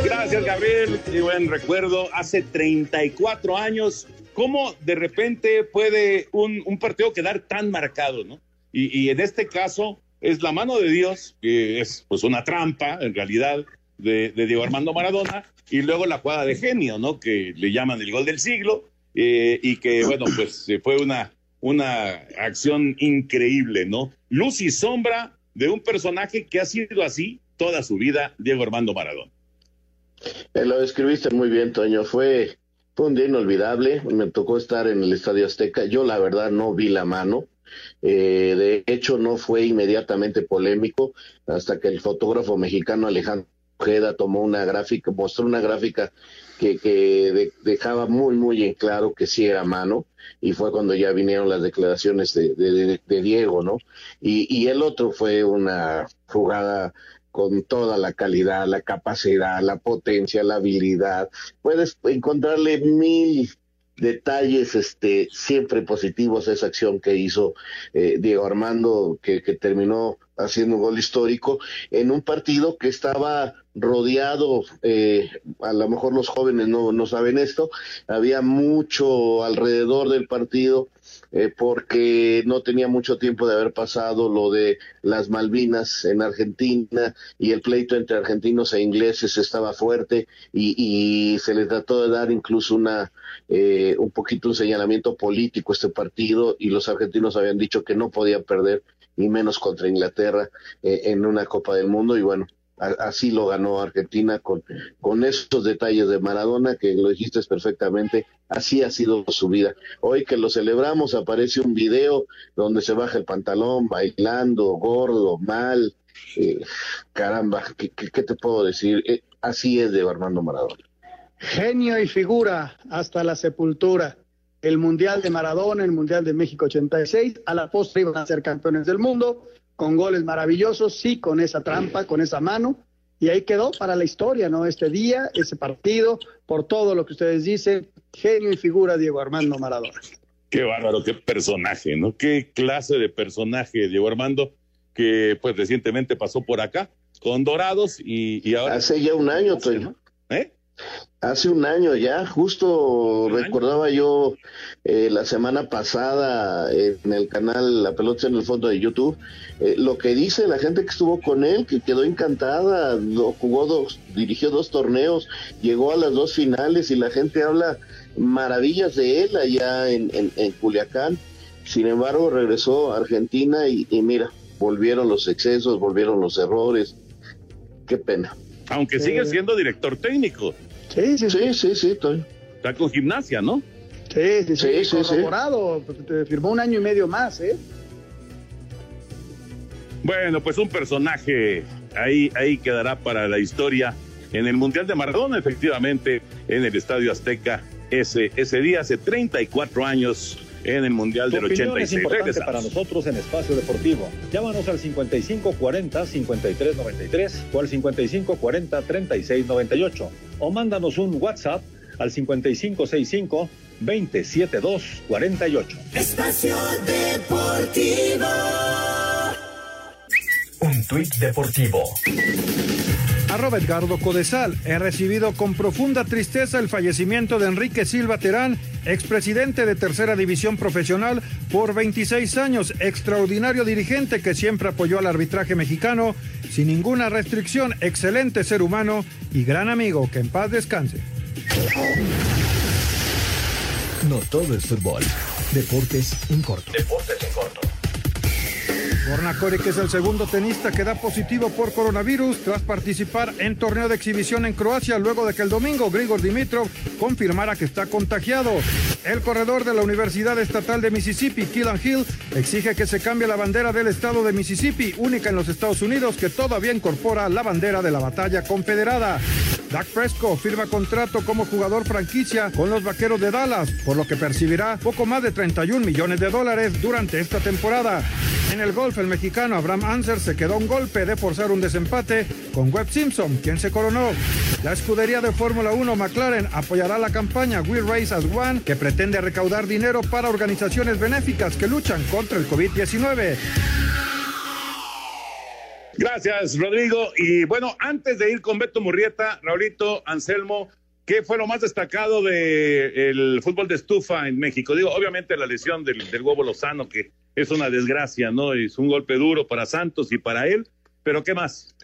Gracias, Gabriel. Qué buen recuerdo. Hace 34 años, ¿cómo de repente puede un, un partido quedar tan marcado, no? Y, y, en este caso es la mano de Dios, que es pues una trampa, en realidad, de, Diego Armando Maradona, y luego la jugada de genio, ¿no? Que le llaman el gol del siglo, eh, y que, bueno, pues fue una, una acción increíble, ¿no? Luz y sombra de un personaje que ha sido así toda su vida, Diego Armando Maradona. Eh, lo describiste muy bien, Toño. Fue, fue un día inolvidable. Me tocó estar en el Estadio Azteca. Yo, la verdad, no vi la mano. Eh, de hecho, no fue inmediatamente polémico hasta que el fotógrafo mexicano Alejandro Ojeda tomó una gráfica, mostró una gráfica que, que de, dejaba muy, muy en claro que sí era mano, y fue cuando ya vinieron las declaraciones de, de, de Diego, ¿no? Y, y el otro fue una jugada con toda la calidad, la capacidad, la potencia, la habilidad. Puedes encontrarle mil detalles este siempre positivos esa acción que hizo eh, Diego Armando que, que, terminó haciendo un gol histórico en un partido que estaba rodeado eh, a lo mejor los jóvenes no, no saben esto había mucho alrededor del partido eh, porque no tenía mucho tiempo de haber pasado lo de las Malvinas en Argentina y el pleito entre argentinos e ingleses estaba fuerte y, y se le trató de dar incluso una eh, un poquito un señalamiento político a este partido y los argentinos habían dicho que no podían perder ni menos contra Inglaterra eh, en una Copa del Mundo y bueno así lo ganó Argentina con, con estos detalles de Maradona, que lo dijiste perfectamente, así ha sido su vida. Hoy que lo celebramos aparece un video donde se baja el pantalón, bailando, gordo, mal, eh, caramba, ¿qué, ¿qué, qué, te puedo decir? Eh, así es de Armando Maradona. Genio y figura hasta la sepultura. El Mundial de Maradona, el Mundial de México 86, a la postre iban a ser campeones del mundo, con goles maravillosos, sí, con esa trampa, con esa mano, y ahí quedó para la historia, ¿no? Este día, ese partido, por todo lo que ustedes dicen, genio y figura Diego Armando Maradona. Qué bárbaro, qué personaje, ¿no? Qué clase de personaje Diego Armando, que pues recientemente pasó por acá con Dorados y, y ahora... Hace ya un año, Toño. ¿Eh? Hace un año ya, justo ¿Un recordaba año? yo eh, la semana pasada en el canal La Pelota en el Fondo de YouTube, eh, lo que dice la gente que estuvo con él, que quedó encantada, lo, jugó dos, dirigió dos torneos, llegó a las dos finales y la gente habla maravillas de él allá en, en, en Culiacán. Sin embargo, regresó a Argentina y, y mira, volvieron los excesos, volvieron los errores. Qué pena. Aunque sigue siendo director técnico. Sí, sí, sí, sí, sí, estoy. Está con gimnasia, ¿no? Sí, sí, sí, sí corroborado. Sí. Firmó un año y medio más, ¿eh? Bueno, pues un personaje ahí, ahí quedará para la historia en el Mundial de Maradona, efectivamente, en el Estadio Azteca ese, ese día, hace 34 años en el Mundial del 86. Es importante para nosotros en Espacio Deportivo. Llámanos al 5540-5393 o al 5540-3698 o mándanos un WhatsApp al 5565 27248. Espacio Deportivo. Un tuit deportivo. Arroba Edgardo Codesal. He recibido con profunda tristeza el fallecimiento de Enrique Silva Terán, expresidente de Tercera División Profesional por 26 años, extraordinario dirigente que siempre apoyó al arbitraje mexicano sin ninguna restricción, excelente ser humano y gran amigo. Que en paz descanse. No todo es fútbol. Deportes en corto. Deportes en corto. Borna Coric es el segundo tenista que da positivo por coronavirus tras participar en torneo de exhibición en Croacia luego de que el domingo Grigor Dimitrov confirmara que está contagiado. El corredor de la Universidad Estatal de Mississippi, Killan Hill, exige que se cambie la bandera del estado de Mississippi, única en los Estados Unidos que todavía incorpora la bandera de la batalla confederada. Dak Prescott firma contrato como jugador franquicia con los Vaqueros de Dallas, por lo que percibirá poco más de 31 millones de dólares durante esta temporada. En el golf, el mexicano Abraham Anser se quedó un golpe de forzar un desempate con Webb Simpson, quien se coronó. La escudería de Fórmula 1 McLaren apoyará la campaña We Race as One, que pretende recaudar dinero para organizaciones benéficas que luchan contra el COVID-19. Gracias, Rodrigo. Y bueno, antes de ir con Beto Murrieta, Raulito, Anselmo, ¿qué fue lo más destacado del fútbol de estufa en México? Digo, obviamente la lesión del, del huevo Lozano, que es una desgracia, ¿no? Es un golpe duro para Santos y para él, pero ¿qué más?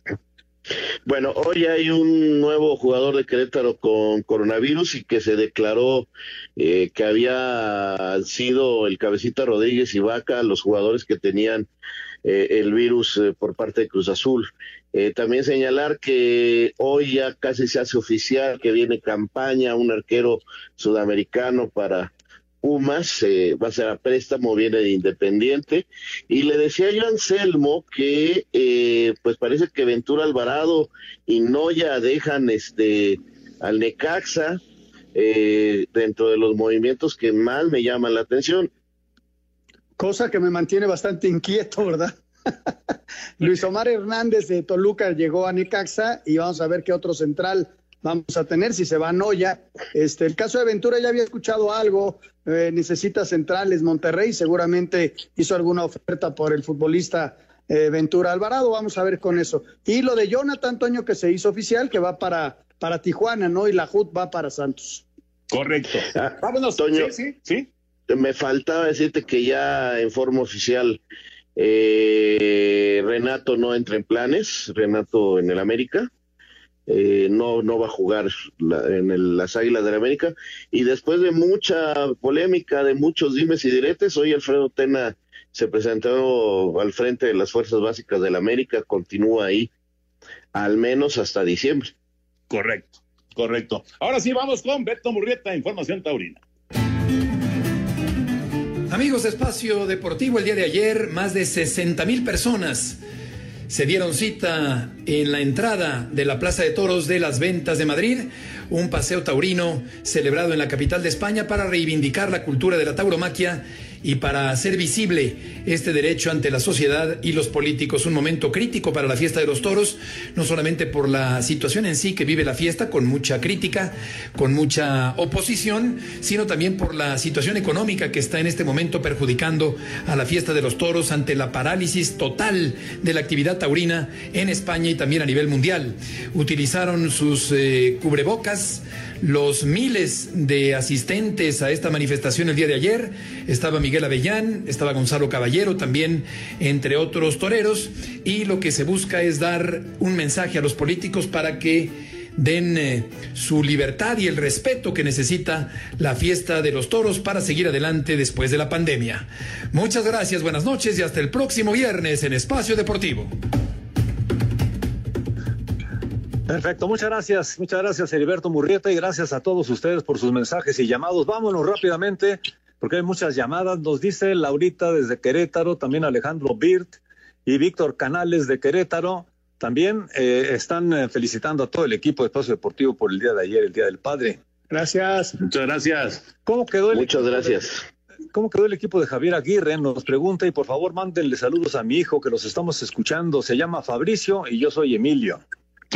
Bueno, hoy hay un nuevo jugador de Querétaro con coronavirus y que se declaró eh, que había sido el cabecita Rodríguez y Vaca, los jugadores que tenían eh, el virus eh, por parte de Cruz Azul. También señalar que hoy ya casi se hace oficial que viene campaña, un arquero sudamericano para Pumas, eh, va a ser a préstamo, viene de Independiente. Y le decía yo a Anselmo que eh, pues parece que Ventura Alvarado y Noya dejan este al Necaxa eh, dentro de los movimientos que más me llaman la atención. Cosa que me mantiene bastante inquieto, ¿verdad? Luis Omar Hernández de Toluca llegó a Necaxa y vamos a ver qué otro central vamos a tener si se va a Noya. Este, el caso de Ventura ya había escuchado algo, eh, necesita centrales Monterrey, seguramente hizo alguna oferta por el futbolista eh, Ventura Alvarado, vamos a ver con eso. Y lo de Jonathan Toño que se hizo oficial, que va para, para Tijuana, ¿no? Y la HUD va para Santos. Correcto. Ah, Vámonos, Toño. Sí, sí, Me faltaba decirte que ya en forma oficial eh, Renato no entra en planes, Renato en el América. Eh, no, no va a jugar la- en el- las Águilas del América. Y después de mucha polémica, de muchos dimes y diretes, hoy Alfredo Tena se presentó al frente de las Fuerzas Básicas del América, continúa ahí, al menos hasta diciembre. Correcto, correcto. Ahora sí, vamos con Beto Murrieta, Información Taurina. Amigos de Espacio Deportivo, el día de ayer más de 60 mil personas se dieron cita en la entrada de la Plaza de Toros de las Ventas de Madrid, un paseo taurino celebrado en la capital de España para reivindicar la cultura de la tauromaquia y para hacer visible este derecho ante la sociedad y los políticos. Un momento crítico para la fiesta de los toros, no solamente por la situación en sí que vive la fiesta, con mucha crítica, con mucha oposición, sino también por la situación económica que está en este momento perjudicando a la fiesta de los toros ante la parálisis total de la actividad taurina en España y también a nivel mundial. Utilizaron sus eh, cubrebocas, los miles de asistentes a esta manifestación el día de ayer. Estaba Miguel Avellán, estaba Gonzalo Caballero también, entre otros toreros. Y lo que se busca es dar un mensaje a los políticos para que den eh, su libertad y el respeto que necesita la fiesta de los toros para seguir adelante después de la pandemia. Muchas gracias, buenas noches y hasta el próximo viernes en Espacio Deportivo. Perfecto, muchas gracias, muchas gracias Heriberto Murrieta y gracias a todos ustedes por sus mensajes y llamados. Vámonos rápidamente porque hay muchas llamadas. Nos dice Laurita desde Querétaro, también Alejandro Birt y Víctor Canales de Querétaro. También eh, están eh, felicitando a todo el equipo de Espacio Deportivo por el día de ayer, el Día del Padre. Gracias. Muchas gracias. ¿Cómo quedó el Muchas de- gracias. ¿Cómo quedó el equipo de Javier Aguirre? Nos pregunta y por favor mándenle saludos a mi hijo que los estamos escuchando. Se llama Fabricio y yo soy Emilio.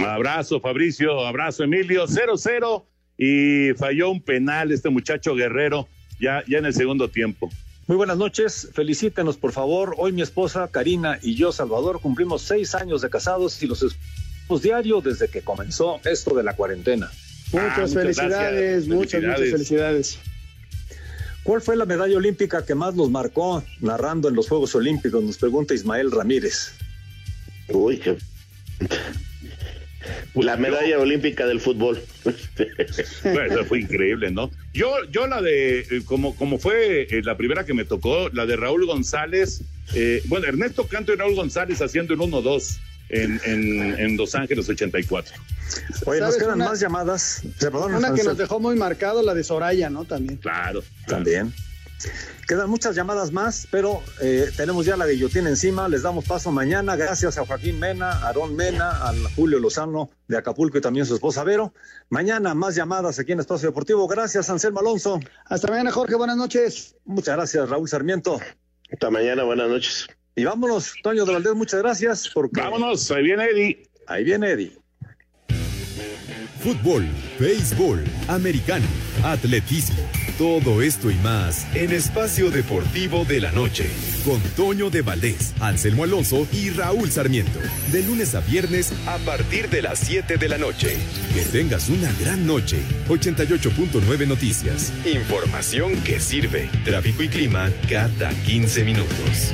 Abrazo, Fabricio, abrazo, Emilio, 0-0 y falló un penal este muchacho guerrero ya, ya en el segundo tiempo. Muy buenas noches, felicítenos por favor. Hoy mi esposa Karina y yo, Salvador, cumplimos seis años de casados y los escuchamos diario desde que comenzó esto de la cuarentena. Muchas, Ah, muchas felicidades, gracias. muchas, muchas felicidades. ¿Cuál fue la medalla olímpica que más nos marcó narrando en los Juegos Olímpicos? Nos pregunta Ismael Ramírez. Uy, qué... La medalla olímpica del fútbol. Bueno, fue increíble, ¿no? Yo, yo la de, eh, como, como fue eh, la primera que me tocó, la de Raúl González, eh, bueno, Ernesto Canto y Raúl González haciendo un 1-2 en, en, en Los Ángeles 84. Oye, nos ¿Sabes quedan una- más llamadas. Perdón, Una que nos dejó muy marcado, la de Soraya, ¿no? También. Claro. También. Quedan muchas llamadas más, pero eh, tenemos ya la guillotina encima. Les damos paso mañana. Gracias a Joaquín Mena, a Aarón Mena, a Julio Lozano de Acapulco y también su esposa Vero. Mañana más llamadas aquí en Espacio Deportivo. Gracias, Anselmo Alonso. Hasta mañana, Jorge. Buenas noches. Muchas gracias, Raúl Sarmiento. Hasta mañana, buenas noches. Y vámonos, Toño de Valdés, muchas gracias. Porque... Vámonos, ahí viene Eddie. Ahí viene Eddie. Fútbol, béisbol, americano, atletismo, todo esto y más en Espacio Deportivo de la Noche. Con Toño de Valdés, Anselmo Alonso y Raúl Sarmiento. De lunes a viernes a partir de las 7 de la noche. Que tengas una gran noche. 88.9 Noticias. Información que sirve. Tráfico y clima cada 15 minutos.